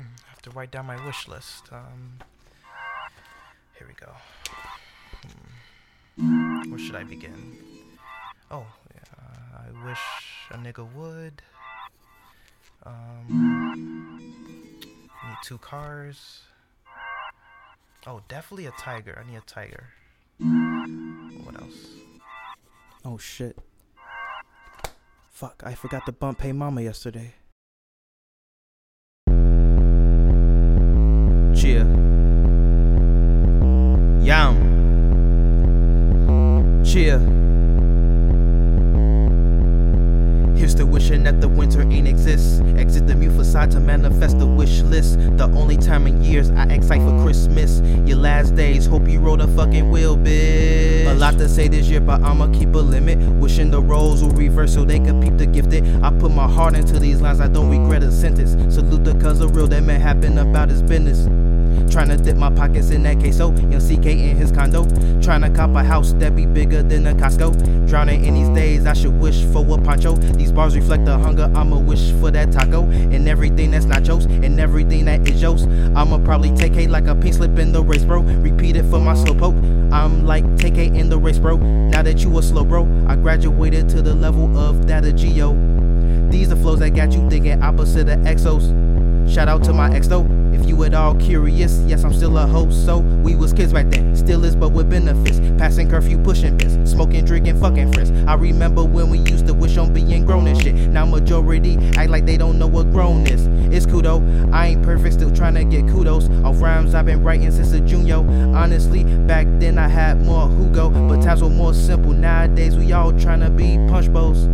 I have to write down my wish list. Um, here we go. Hmm. Where should I begin? Oh, yeah, I wish a nigga would. Um, need two cars. Oh, definitely a tiger. I need a tiger. What else? Oh shit. Fuck, I forgot to bump Hey Mama yesterday. Chia. Here's to wishing that the winter ain't exist. Exit the mute facade to manifest the wish list. The only time in years I excite for Christmas. Your last days, hope you wrote a fucking wheel, bitch. A lot to say this year, but I'ma keep a limit. Wishing the roles will reverse so they can peep the gifted. I put my heart into these lines, I don't regret a sentence. Salute the cuz of real that may happen about his business. Trying to dip my pockets in that queso. Young CK in his condo. Trying to cop a house that be bigger than a Costco. Drowning in these days, I should wish for a poncho. These bars reflect the hunger, I'ma wish for that taco. And everything that's nachos, and everything that is yours. I'ma probably take hate like a pink slip in the race, bro. Repeat it for my slowpoke. I'm like take hate in the race, bro. Now that you a slow bro, I graduated to the level of that of Geo. These the flows that got you thinking opposite of exos. Shout out to my ex though. If you at all curious, yes, I'm still a host. So we was kids back then, still is, but with benefits. Passing curfew, pushing bits, smoking, drinking, fucking friends. I remember when we used to wish on being grown and shit. Now majority act like they don't know what grown is. It's though. I ain't perfect, still trying to get kudos. Off rhymes I've been writing since a junior. Honestly, back then I had more Hugo, but times were more simple. Nowadays we all trying to be punch bowls.